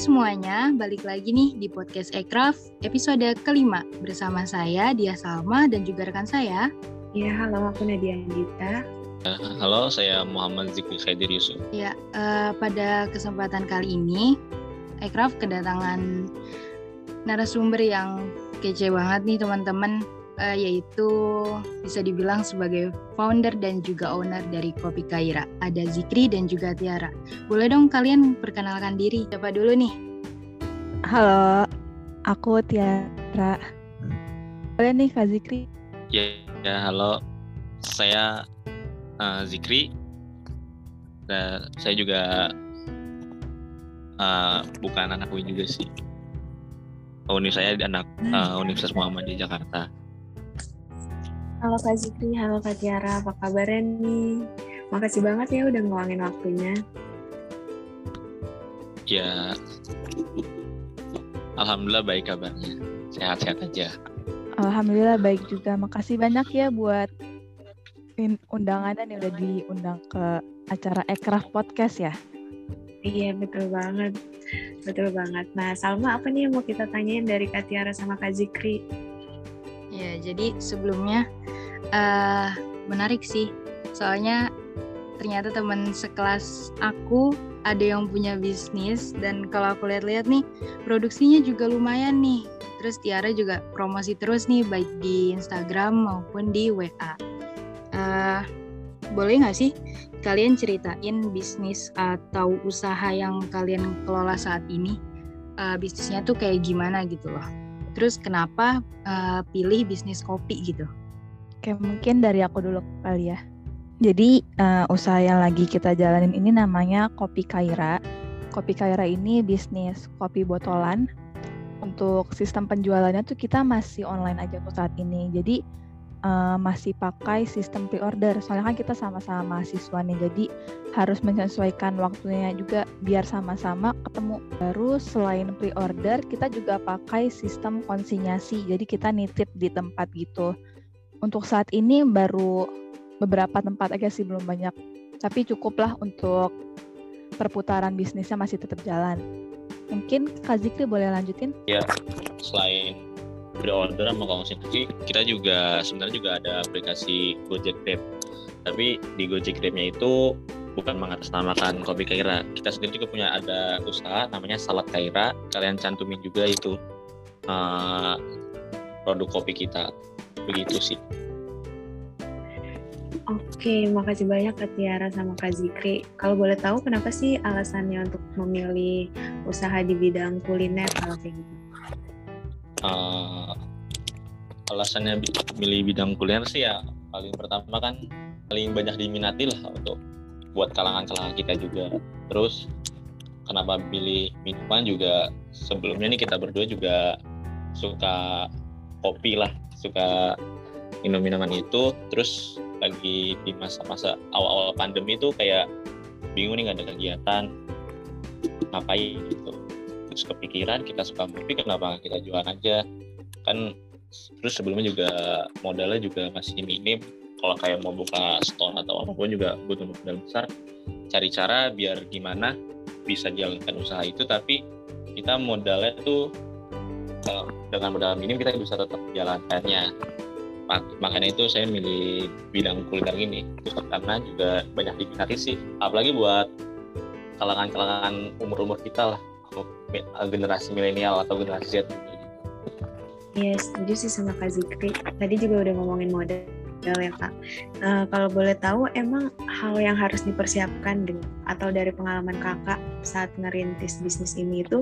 semuanya, balik lagi nih di podcast Ekraf episode kelima bersama saya Dia Salma dan juga rekan saya. Ya, halo aku Nadia Andita. Uh, halo, saya Muhammad Zikri Khaidir Yusuf. Ya, uh, pada kesempatan kali ini Ekraf kedatangan narasumber yang kece banget nih teman-teman uh, yaitu bisa dibilang sebagai founder dan juga owner dari Kopi Kaira. Ada Zikri dan juga Tiara. Boleh dong kalian perkenalkan diri. Siapa dulu nih? Halo, aku Tiara. Kalian nih Kak Zikri? Ya, ya halo. Saya uh, Zikri. Dan saya juga uh, bukan anak UI juga sih. Uni saya anak uh, Universitas Muhammadiyah Jakarta. Halo Kak Zikri, halo Kak Tiara, apa kabarnya nih? Makasih banget ya udah ngeluangin waktunya. Ya, Alhamdulillah baik kabarnya, sehat-sehat aja. Alhamdulillah baik juga, makasih banyak ya buat undangannya nih udah diundang ke acara Ekraf Podcast ya. Iya betul banget, betul banget. Nah Salma apa nih yang mau kita tanyain dari Kak Tiara sama Kak Zikri? Ya, jadi sebelumnya uh, menarik sih. Soalnya ternyata teman sekelas aku ada yang punya bisnis dan kalau aku lihat-lihat nih produksinya juga lumayan nih. Terus Tiara juga promosi terus nih baik di Instagram maupun di WA. Uh, boleh nggak sih kalian ceritain bisnis atau usaha yang kalian kelola saat ini? Uh, bisnisnya tuh kayak gimana gitu loh? Terus kenapa uh, pilih bisnis kopi gitu? Oke, mungkin dari aku dulu kali ya. Jadi uh, usaha yang lagi kita jalanin ini namanya Kopi Kaira. Kopi Kaira ini bisnis kopi botolan. Untuk sistem penjualannya tuh kita masih online aja untuk saat ini. Jadi uh, masih pakai sistem pre-order. Soalnya kan kita sama-sama mahasiswa nih, jadi harus menyesuaikan waktunya juga biar sama-sama ketemu. Terus selain pre-order, kita juga pakai sistem konsinyasi. Jadi kita nitip di tempat gitu. Untuk saat ini baru beberapa tempat aja sih belum banyak. Tapi cukuplah untuk perputaran bisnisnya masih tetap jalan. Mungkin Kak Zikri boleh lanjutin? Ya, selain pre-order sama konsinyasi kita juga sebenarnya juga ada aplikasi Gojek Grab tapi di Gojek Grabnya itu bukan mengatasnamakan kopi Kaira kita sendiri juga punya ada usaha namanya Salad Kaira kalian cantumin juga itu uh, produk kopi kita begitu sih Oke, makasih banyak Kak Tiara sama Kak Zikri. Kalau boleh tahu kenapa sih alasannya untuk memilih usaha di bidang kuliner kalau kayak gitu? uh, alasannya milih bidang kuliner sih ya paling pertama kan paling banyak diminati lah untuk buat kalangan-kalangan kita juga terus kenapa pilih minuman juga sebelumnya nih kita berdua juga suka kopi lah suka minum minuman itu terus lagi di masa-masa awal-awal pandemi itu kayak bingung nih gak ada kegiatan ngapain gitu. Terus kepikiran kita suka kopi kenapa kita jualan aja? Kan terus sebelumnya juga modalnya juga masih minim. Kalau kayak mau buka store atau apa pun juga butuh modal besar. Cari cara biar gimana bisa jalankan usaha itu tapi kita modalnya tuh dengan modal minim kita bisa tetap jalankannya. Makanya itu saya milih bidang kuliner ini. Karena juga banyak diminati sih. Apalagi buat kalangan-kalangan umur-umur kita lah. Generasi milenial atau generasi Z. Iya setuju sih sama Kak Zikri. Tadi juga udah ngomongin model ya Kak. Uh, kalau boleh tahu emang hal yang harus dipersiapkan dengan, atau dari pengalaman Kakak saat ngerintis bisnis ini itu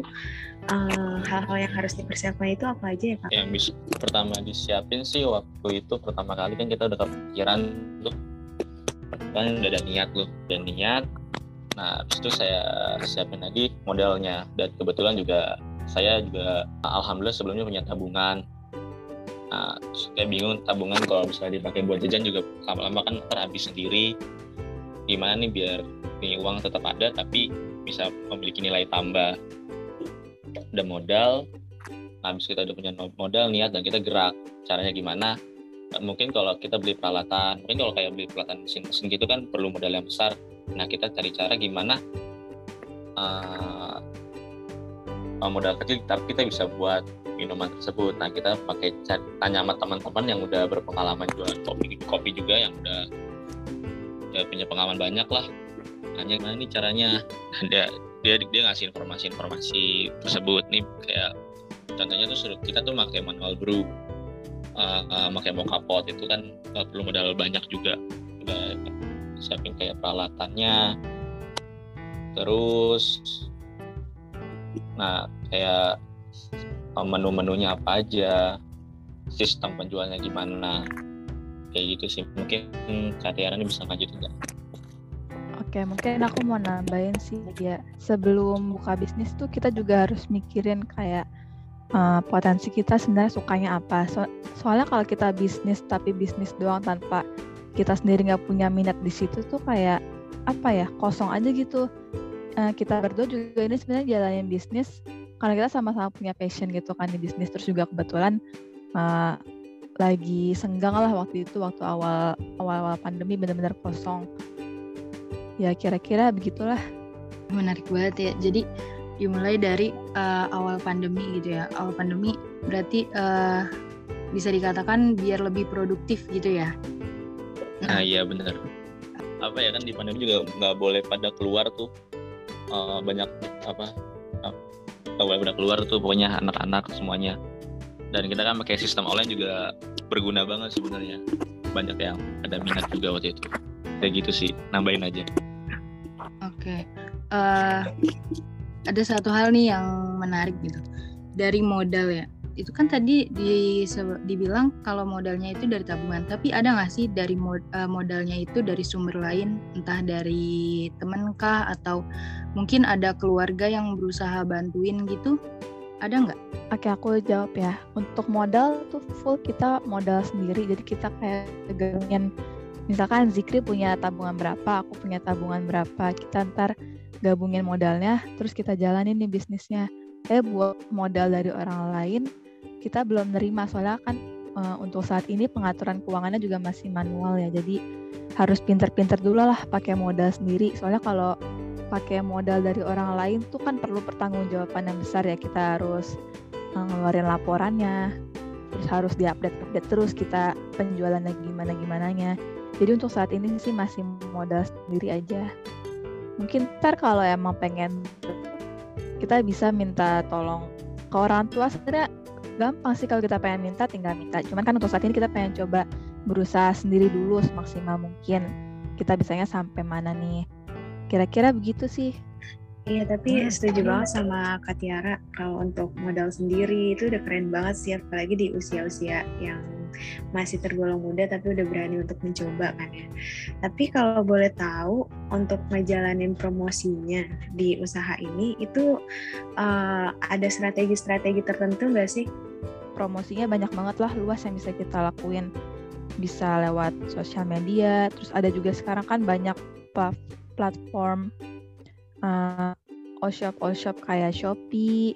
hal hal-hal yang harus dipersiapkan itu apa aja ya Kak? Yang bisa pertama disiapin sih waktu itu pertama kali kan kita udah kepikiran tuh kan udah ada niat loh dan niat Nah, habis itu saya siapin lagi modelnya dan kebetulan juga saya juga alhamdulillah sebelumnya punya tabungan. Nah, saya bingung tabungan kalau misalnya dipakai buat jajan juga lama-lama kan terhabis sendiri. Gimana nih biar nih uang tetap ada tapi bisa memiliki nilai tambah. Ada modal, habis kita udah punya modal niat dan kita gerak. Caranya gimana? Mungkin kalau kita beli peralatan, mungkin kalau kayak beli peralatan mesin-mesin gitu kan perlu modal yang besar Nah kita cari cara gimana uh, uh, modal kecil tapi kita bisa buat minuman tersebut. Nah kita pakai tanya sama teman-teman yang udah berpengalaman jual kopi kopi juga yang udah, udah punya pengalaman banyak lah. Tanya gimana nih caranya? Nah, dia dia dia ngasih informasi-informasi tersebut nih kayak contohnya tuh kita tuh pakai manual brew. Uh, uh, pakai mocha pot itu kan uh, perlu modal banyak juga. Udah siapin kayak peralatannya. Terus nah kayak menu-menunya apa aja sistem penjualnya gimana kayak gitu sih mungkin Katiara ini bisa lanjut enggak Oke, mungkin aku mau nambahin sih ya. Sebelum buka bisnis tuh kita juga harus mikirin kayak uh, potensi kita sebenarnya sukanya apa. So, soalnya kalau kita bisnis tapi bisnis doang tanpa kita sendiri nggak punya minat di situ tuh kayak apa ya kosong aja gitu. Uh, kita berdua juga ini sebenarnya jalanin bisnis karena kita sama-sama punya passion gitu kan di bisnis. Terus juga kebetulan uh, lagi senggang lah waktu itu waktu awal awal awal pandemi benar-benar kosong. Ya kira-kira begitulah. Menarik banget ya. Jadi dimulai dari uh, awal pandemi gitu ya. Awal pandemi berarti uh, bisa dikatakan biar lebih produktif gitu ya? Nah, nah iya benar apa ya kan di pandemi juga nggak boleh pada keluar tuh uh, banyak apa boleh pada keluar tuh pokoknya anak-anak semuanya. Dan kita kan pakai sistem online juga berguna banget sebenarnya. Banyak yang ada minat juga waktu itu. Kayak gitu sih nambahin aja. Oke, uh, ada satu hal nih yang menarik gitu. Dari modal ya. Itu kan tadi di, dibilang kalau modalnya itu dari tabungan, tapi ada nggak sih dari mod, uh, modalnya itu dari sumber lain, entah dari temen kah atau mungkin ada keluarga yang berusaha bantuin gitu? Ada nggak? Oke, aku jawab ya. Untuk modal tuh full kita modal sendiri, jadi kita kayak gabungan misalkan Zikri punya tabungan berapa, aku punya tabungan berapa, kita ntar gabungin modalnya, terus kita jalanin nih bisnisnya. Eh buat modal dari orang lain, kita belum nerima. Soalnya kan e, untuk saat ini pengaturan keuangannya juga masih manual ya, jadi harus pinter-pinter dulu lah pakai modal sendiri. Soalnya kalau pakai modal dari orang lain tuh kan perlu pertanggungjawaban yang besar ya, kita harus e, ngeluarin laporannya, terus harus diupdate-update terus kita penjualannya gimana gimananya. Jadi untuk saat ini sih masih modal sendiri aja. Mungkin ntar kalau emang pengen kita bisa minta tolong ke orang tua sebenarnya gampang sih kalau kita pengen minta tinggal minta. Cuman kan untuk saat ini kita pengen coba berusaha sendiri dulu semaksimal mungkin. Kita bisanya sampai mana nih? Kira-kira begitu sih. Iya, tapi setuju banget sama Kak Tiara. Kalau untuk modal sendiri itu udah keren banget sih, apalagi di usia-usia yang masih tergolong muda tapi udah berani untuk mencoba kan ya. Tapi kalau boleh tahu untuk ngejalanin promosinya di usaha ini itu uh, ada strategi-strategi tertentu nggak sih? Promosinya banyak banget lah luas yang bisa kita lakuin. Bisa lewat sosial media, terus ada juga sekarang kan banyak platform uh, all shop all shop kayak Shopee,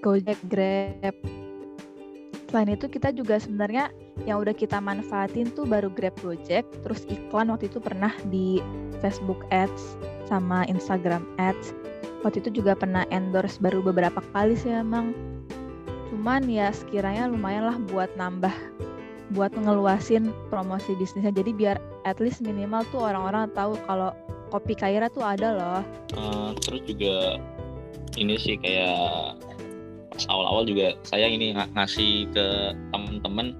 Gojek, Grab, Selain itu kita juga sebenarnya yang udah kita manfaatin tuh baru Grab Gojek, terus iklan waktu itu pernah di Facebook Ads sama Instagram Ads. Waktu itu juga pernah endorse baru beberapa kali sih emang. Cuman ya sekiranya lumayan lah buat nambah buat ngeluasin promosi bisnisnya. Jadi biar at least minimal tuh orang-orang tahu kalau kopi Kaira tuh ada loh. Uh, terus juga ini sih kayak awal-awal juga saya ini ng ngasih ke teman-teman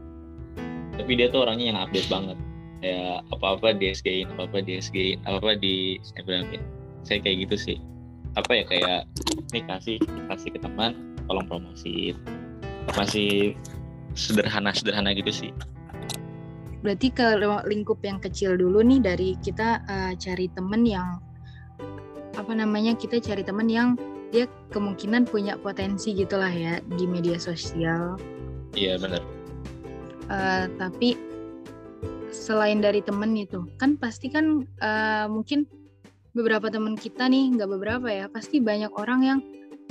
tapi dia tuh orangnya yang update banget kayak apa-apa SG apa-apa di SG apa-apa di Instagram saya kayak gitu sih apa ya kayak ini kasih kasih ke teman tolong promosi masih sederhana sederhana gitu sih berarti ke lingkup yang kecil dulu nih dari kita uh, cari temen yang apa namanya kita cari temen yang dia kemungkinan punya potensi gitulah ya di media sosial. Iya benar. Uh, tapi selain dari temen itu kan pasti kan uh, mungkin beberapa teman kita nih nggak beberapa ya pasti banyak orang yang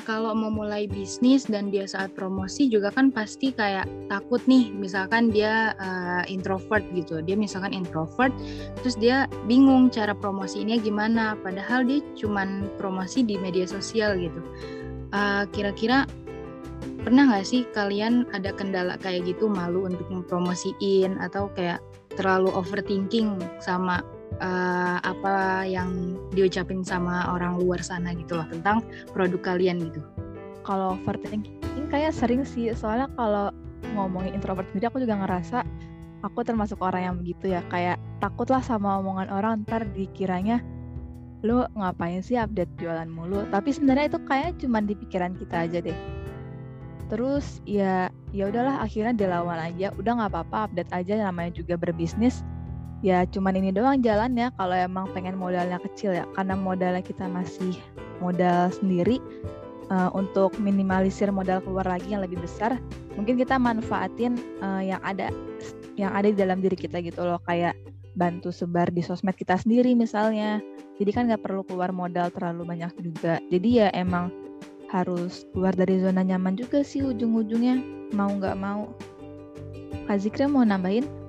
kalau mau mulai bisnis dan dia saat promosi juga kan pasti kayak takut nih misalkan dia uh, introvert gitu. Dia misalkan introvert terus dia bingung cara promosinya gimana. Padahal dia cuman promosi di media sosial gitu. Uh, kira-kira pernah nggak sih kalian ada kendala kayak gitu malu untuk mempromosiin atau kayak terlalu overthinking sama uh, apa yang diucapin sama orang luar sana gitu loh tentang produk kalian gitu? Kalau overthinking kayak sering sih soalnya kalau ngomongin introvert sendiri aku juga ngerasa aku termasuk orang yang begitu ya kayak takutlah sama omongan orang ntar dikiranya lu ngapain sih update jualan mulu? Tapi sebenarnya itu kayak cuma di pikiran kita aja deh. Terus ya ya udahlah akhirnya dilawan aja udah nggak apa-apa update aja. Namanya juga berbisnis ya cuman ini doang jalan ya kalau emang pengen modalnya kecil ya. Karena modalnya kita masih modal sendiri uh, untuk minimalisir modal keluar lagi yang lebih besar mungkin kita manfaatin uh, yang ada yang ada di dalam diri kita gitu loh. Kayak bantu sebar di sosmed kita sendiri misalnya. Jadi kan nggak perlu keluar modal terlalu banyak juga. Jadi ya emang harus keluar dari zona nyaman juga sih ujung-ujungnya mau nggak mau. Kak Zikra mau nambahin?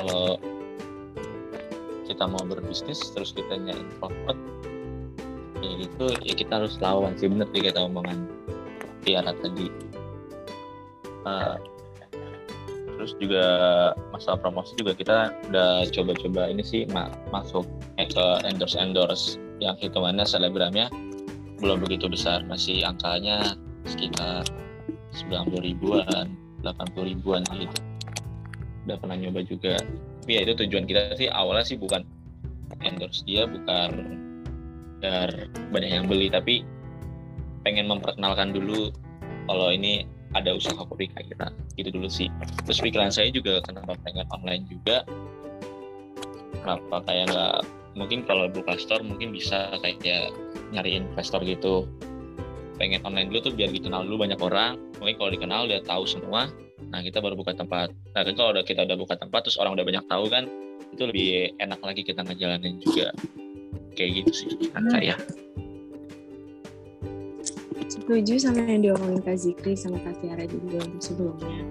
Kalau kita mau berbisnis terus kita profit ya itu ya kita harus lawan sih. Bener sih kita omongan Tiara tadi. Uh, terus juga masalah promosi juga. Kita udah coba-coba ini sih ma masuk ke endorse endorse. Yang hitungannya selebgramnya belum begitu besar. Masih angkanya sekitar 90 ribuan 80 ribuan gitu udah pernah nyoba juga. Tapi ya itu tujuan kita sih awalnya sih bukan endorse dia bukan dar banyak yang beli tapi pengen memperkenalkan dulu kalau ini ada usaha kopi kayak kita. Gitu dulu sih. Terus pikiran saya juga kenapa pengen online juga? Kenapa kayak nggak mungkin kalau buka store mungkin bisa kayak nyari investor gitu. Pengen online dulu tuh biar dikenal dulu banyak orang. Mungkin kalau dikenal dia tahu semua nah kita baru buka tempat nah kan kalau udah kita udah buka tempat terus orang udah banyak tahu kan itu lebih enak lagi kita ngejalanin juga kayak gitu sih kan saya setuju sama yang diomongin Kak Zikri sama Kak Tiara juga sebelumnya.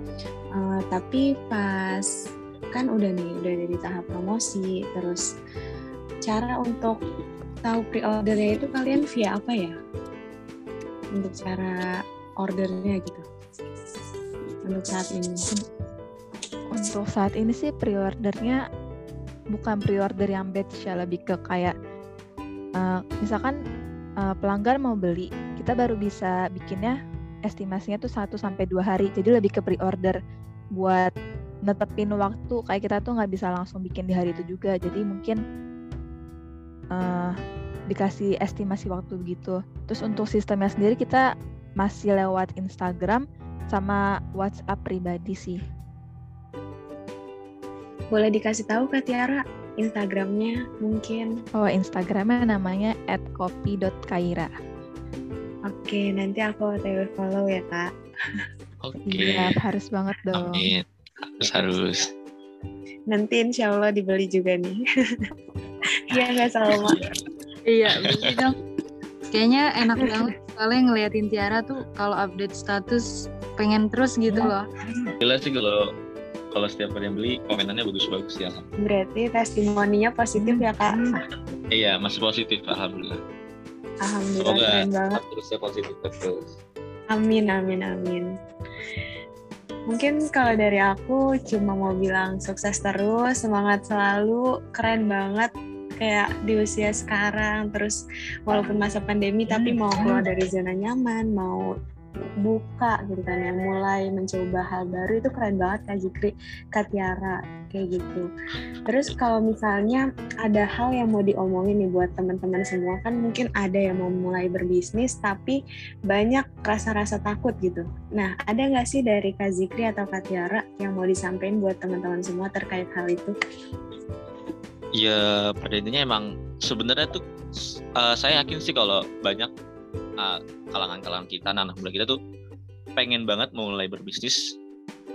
Uh, tapi pas kan udah nih, udah dari tahap promosi, terus cara untuk tahu pre-ordernya itu kalian via apa ya? Untuk cara ordernya gitu. Untuk saat ini. Untuk saat ini sih pre-ordernya bukan pre-order yang batch ya, lebih ke kayak uh, misalkan uh, pelanggan mau beli kita baru bisa bikinnya estimasinya tuh 1 sampai dua hari. Jadi lebih ke pre-order buat netepin waktu kayak kita tuh nggak bisa langsung bikin di hari itu juga. Jadi mungkin uh, dikasih estimasi waktu begitu. Terus untuk sistemnya sendiri kita masih lewat Instagram sama WhatsApp pribadi sih. Boleh dikasih tahu Kak Tiara Instagramnya mungkin? Oh Instagramnya namanya @kopi.kaira. Oke, nanti aku otw follow ya kak. Oke. Iya, harus banget dong. Amin. Harus harus. Nanti insya Allah dibeli juga nih. Iya nggak Salma? iya, beli dong. Kayaknya enak banget soalnya ngeliatin Tiara tuh kalau update status pengen terus gitu loh. Jelas sih kalau kalau setiap kali yang beli komenannya bagus-bagus ya. Berarti testimoninya positif ya kak? Iya, masih positif alhamdulillah. Alhamdulillah Semoga keren banget. terusnya positif terus. Amin, amin, amin. Mungkin kalau dari aku cuma mau bilang sukses terus, semangat selalu, keren banget kayak di usia sekarang terus walaupun masa pandemi tapi mau keluar dari zona nyaman, mau buka gitu kan yang mulai mencoba hal baru itu keren banget Kak Zikri, Kak Tiara kayak gitu. Terus kalau misalnya ada hal yang mau diomongin nih buat teman-teman semua kan mungkin ada yang mau mulai berbisnis tapi banyak rasa-rasa takut gitu. Nah ada nggak sih dari Kak Zikri atau Kak Tiara yang mau disampaikan buat teman-teman semua terkait hal itu? Ya pada intinya emang sebenarnya tuh uh, saya yakin sih kalau banyak uh, kalangan-kalangan kita, anak muda kita tuh pengen banget mulai berbisnis,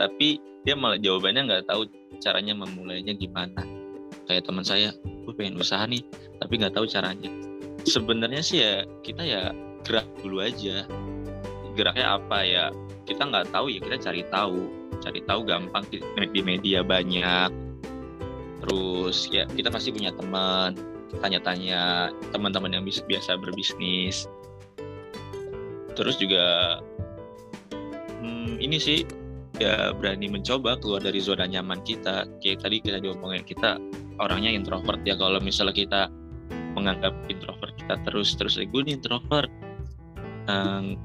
tapi dia malah jawabannya nggak tahu caranya memulainya gimana. Kayak teman saya, gue pengen usaha nih, tapi nggak tahu caranya. Sebenarnya sih ya kita ya gerak dulu aja. Geraknya apa ya? Kita nggak tahu ya kita cari tahu. Cari tahu gampang di media banyak. Terus ya kita pasti punya teman, tanya-tanya teman-teman yang biasa berbisnis terus juga hmm, ini sih ya berani mencoba keluar dari zona nyaman kita. Kayak tadi kita juga ngomongin kita orangnya introvert ya. Kalau misalnya kita menganggap introvert kita terus terus gue nih introvert. Um,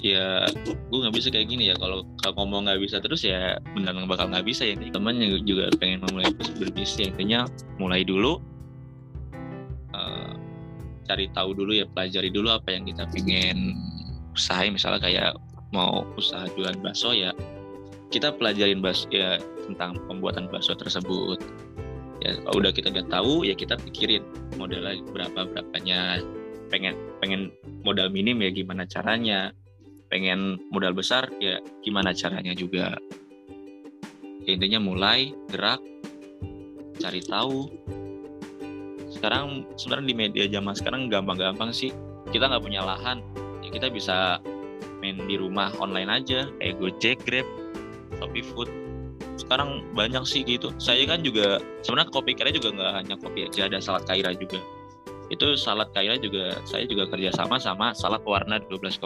ya gue nggak bisa kayak gini ya. Kalau ngomong nggak bisa terus ya benar bakal nggak bisa ya. Teman yang juga pengen memulai berbisnis ya intinya mulai dulu. Uh, cari tahu dulu ya pelajari dulu apa yang kita pengen usahain. Misalnya kayak mau usaha jualan bakso ya kita pelajarin bakso ya tentang pembuatan bakso tersebut. Ya udah kita udah tahu ya kita pikirin modalnya berapa berapanya. Pengen pengen modal minim ya gimana caranya. Pengen modal besar ya gimana caranya juga. Ya, intinya mulai gerak cari tahu. Sekarang sebenarnya di media zaman sekarang gampang-gampang sih. Kita nggak punya lahan kita bisa main di rumah online aja. Kayak Gojek, Grab Shopee Food. Sekarang banyak sih gitu. Saya kan juga sebenarnya kopi kira juga nggak hanya kopi aja ada salad kaira juga. Itu salad kaira juga saya juga kerja sama sama salad warna 12,5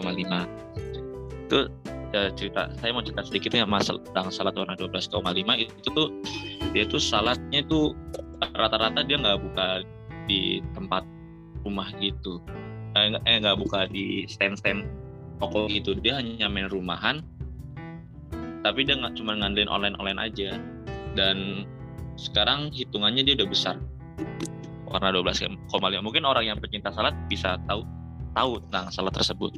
itu ya, cerita saya mau cerita sedikit ya mas tentang salad warna 12,5 itu tuh dia tuh saladnya tuh rata-rata dia nggak buka di tempat rumah gitu eh nggak eh, buka di stand-stand toko gitu. Dia hanya main rumahan tapi dia nggak cuma ngandelin online online aja. Dan sekarang hitungannya dia udah besar. Warna 12,5 mungkin orang yang pecinta salad bisa tahu tahu tentang salad tersebut.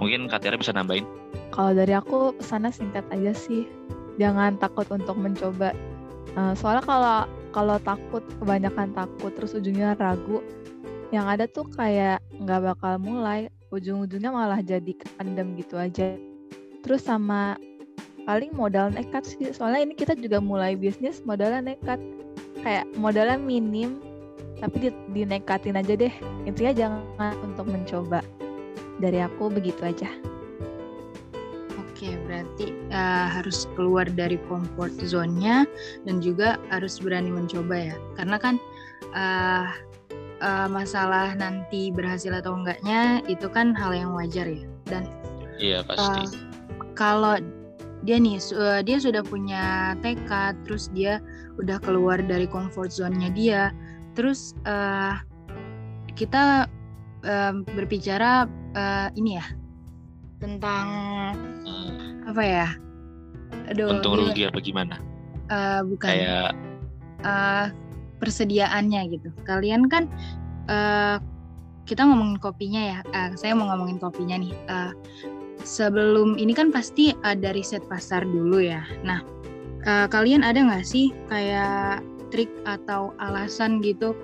Mungkin Katiara bisa nambahin. Kalau dari aku pesannya singkat aja sih. Jangan takut untuk mencoba. Uh, soalnya kalau kalau takut kebanyakan takut terus ujungnya ragu yang ada tuh kayak nggak bakal mulai ujung-ujungnya malah jadi kependem gitu aja. Terus sama paling modal nekat sih soalnya ini kita juga mulai bisnis modalnya nekat. Kayak modalnya minim tapi di, dinekatin aja deh. Intinya jangan untuk mencoba. Dari aku begitu aja. Oke berarti uh, harus keluar dari comfort zone-nya dan juga harus berani mencoba ya. Karena kan uh, uh, masalah nanti berhasil atau enggaknya itu kan hal yang wajar ya. Dan iya pasti. uh, kalau dia nih uh, dia sudah punya tekad terus dia udah keluar dari comfort zone-nya dia terus uh, kita uh, berbicara uh, ini ya tentang hmm. apa ya? Aduh untung rugi apa gimana? Uh, bukan. Kayak uh, persediaannya gitu kalian kan uh, kita ngomongin kopinya ya uh, saya mau ngomongin kopinya nih uh, sebelum ini kan pasti ada riset pasar dulu ya. Nah, uh, kalian ada nggak sih kayak trik atau alasan gitu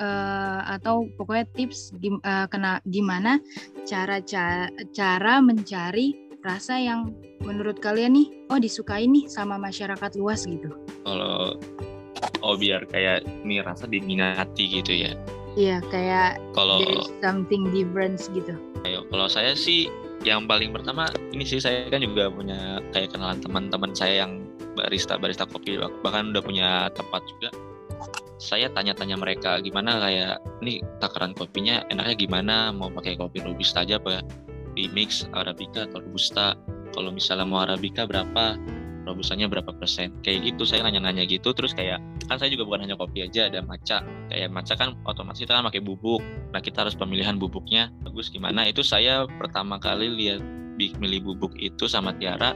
uh, atau pokoknya tips gim, uh, kena gimana cara ca cara mencari rasa yang menurut kalian nih oh disukai nih sama masyarakat luas gitu. Kalau oh biar kayak ini rasa diminati gitu ya. Iya, kayak kalau something different gitu. Ayo, kalau saya sih yang paling pertama ini sih saya kan juga punya kayak kenalan teman-teman saya yang barista barista kopi bahkan udah punya tempat juga saya tanya-tanya mereka gimana kayak ini takaran kopinya enaknya gimana mau pakai kopi robusta aja apa di mix arabica atau robusta kalau misalnya mau arabica berapa robustanya berapa persen? Kayak gitu saya nanya-nanya gitu terus kayak kan saya juga bukan hanya kopi aja ada maca kayak maca kan otomatis kita kan pakai bubuk. Nah kita harus pemilihan bubuknya bagus. Gimana? Itu saya pertama kali lihat milih bubuk itu sama Tiara.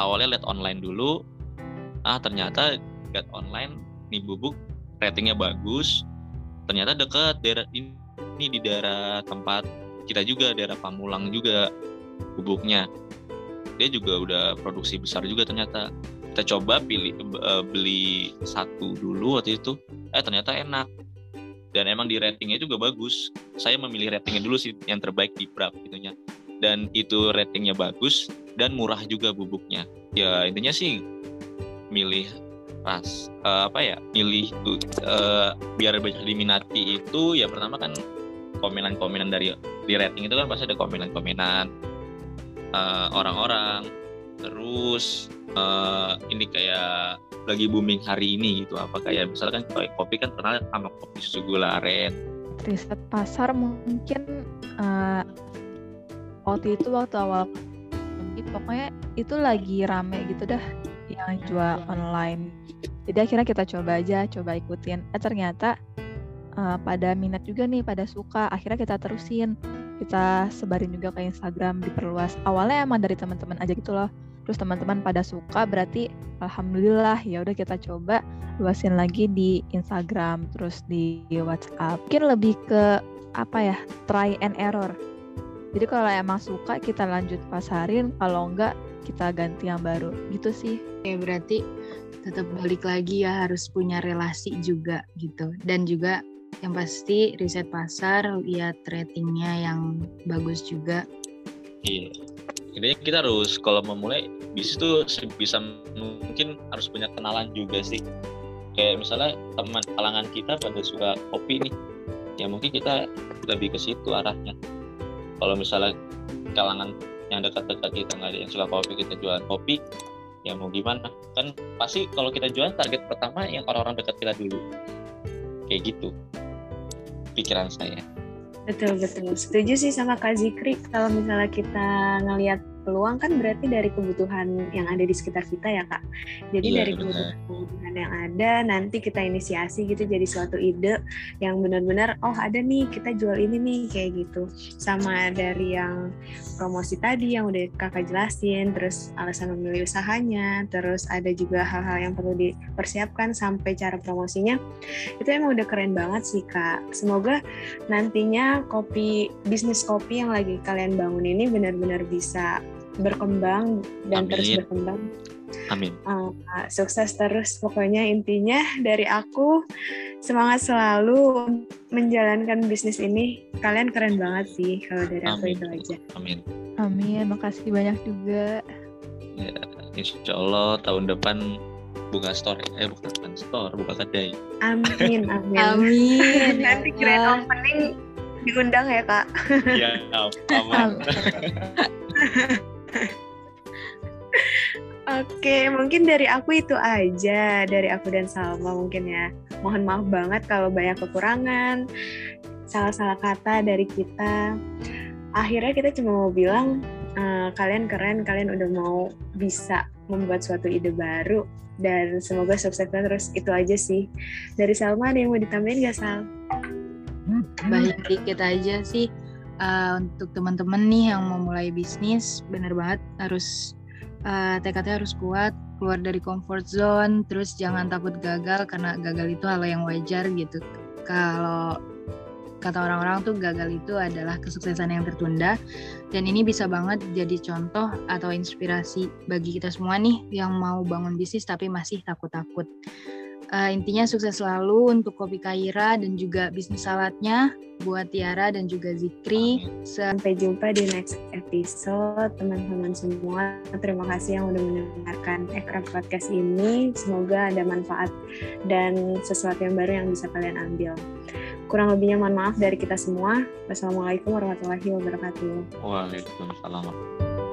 Awalnya lihat online dulu. Ah ternyata lihat online nih bubuk ratingnya bagus. Ternyata dekat daerah ini di daerah tempat kita juga daerah Pamulang juga bubuknya dia juga udah produksi besar juga ternyata. Kita coba pilih uh, beli satu dulu waktu itu eh ternyata enak. Dan emang di ratingnya juga bagus. Saya memilih ratingnya dulu sih yang terbaik di Prap itunya. Dan itu ratingnya bagus dan murah juga bubuknya. Ya intinya sih milih ras uh, apa ya milih tuh uh, biar banyak diminati itu ya pertama kan komenan-komenan dari di rating itu kan pasti ada komenan-komenan eh, orang-orang terus uh, ini kayak lagi booming hari ini gitu. Apa kayak misalkan kopi kan terkenal sama kopi susu gula aren. Riset pasar mungkin uh, waktu itu waktu awal pokoknya itu lagi rame gitu dah yang jual online. Jadi akhirnya kita coba aja coba ikutin. Eh ternyata uh, pada minat juga nih pada suka. Akhirnya kita terusin kita sebarin juga ke Instagram diperluas. Awalnya emang dari teman-teman aja gitu loh. Terus teman-teman pada suka berarti alhamdulillah ya udah kita coba luasin lagi di Instagram terus di WhatsApp. Mungkin lebih ke apa ya try and error. Jadi kalau emang suka kita lanjut pasarin. Kalau enggak kita ganti yang baru. Gitu sih. Ya berarti tetap balik lagi ya harus punya relasi juga gitu. Dan juga yang pasti riset pasar lihat ratingnya yang bagus juga. Iya. Intinya kita harus kalau memulai bisnis tuh sebisa mungkin harus punya kenalan juga sih. Kayak misalnya teman kalangan kita pada suka kopi nih ya mungkin kita lebih ke situ arahnya. Kalau misalnya kalangan yang dekat-dekat kita nggak ada yang suka kopi kita jualan kopi ya mau gimana? Kan pasti kalau kita jualan target pertama yang orang-orang dekat kita dulu. Kayak gitu pikiran saya Betul betul. Setuju sih sama Kak Zikri kalau misalnya kita ngelihat peluang kan berarti dari kebutuhan yang ada di sekitar kita ya kak. Jadi iya, dari kebutuhan yang ada nanti kita inisiasi gitu jadi suatu ide yang benar-benar oh ada nih kita jual ini nih kayak gitu. Sama dari yang promosi tadi yang udah kakak jelasin, terus alasan memilih usahanya, terus ada juga hal-hal yang perlu dipersiapkan sampai cara promosinya. Itu emang udah keren banget sih kak. Semoga nantinya kopi bisnis kopi yang lagi kalian bangun ini benar-benar bisa berkembang dan Amin. terus berkembang. Amin. Uh, sukses terus pokoknya intinya dari aku semangat selalu menjalankan bisnis ini. Kalian keren banget sih kalau dari Amin. aku itu aja. Amin. Amin. Makasih banyak juga. Ya, insya Allah tahun depan buka store eh bukan store buka kedai. Amin amin. amin. Nanti grand opening diundang ya kak. Iya aman. Oke, mungkin dari aku itu aja dari aku dan Salma mungkin ya. Mohon maaf banget kalau banyak kekurangan, salah-salah kata dari kita. Akhirnya kita cuma mau bilang uh, kalian keren, kalian udah mau bisa membuat suatu ide baru dan semoga sukses terus. Itu aja sih. Dari Salma ada yang mau ditambahin gak Sal? Baik dikit aja sih uh, untuk teman-teman nih yang mau mulai bisnis bener banget harus uh, tekadnya harus kuat keluar dari comfort zone terus jangan takut gagal karena gagal itu hal yang wajar gitu. Kalau kata orang-orang tuh gagal itu adalah kesuksesan yang tertunda dan ini bisa banget jadi contoh atau inspirasi bagi kita semua nih yang mau bangun bisnis tapi masih takut-takut Uh, intinya sukses selalu untuk Kopi Kaira dan juga bisnis saladnya buat Tiara dan juga Zikri. Sampai jumpa di next episode teman-teman semua. Terima kasih yang udah mendengarkan Ekra Podcast ini. Semoga ada manfaat dan sesuatu yang baru yang bisa kalian ambil. Kurang lebihnya mohon maaf dari kita semua. Wassalamualaikum warahmatullahi wabarakatuh. Waalaikumsalam.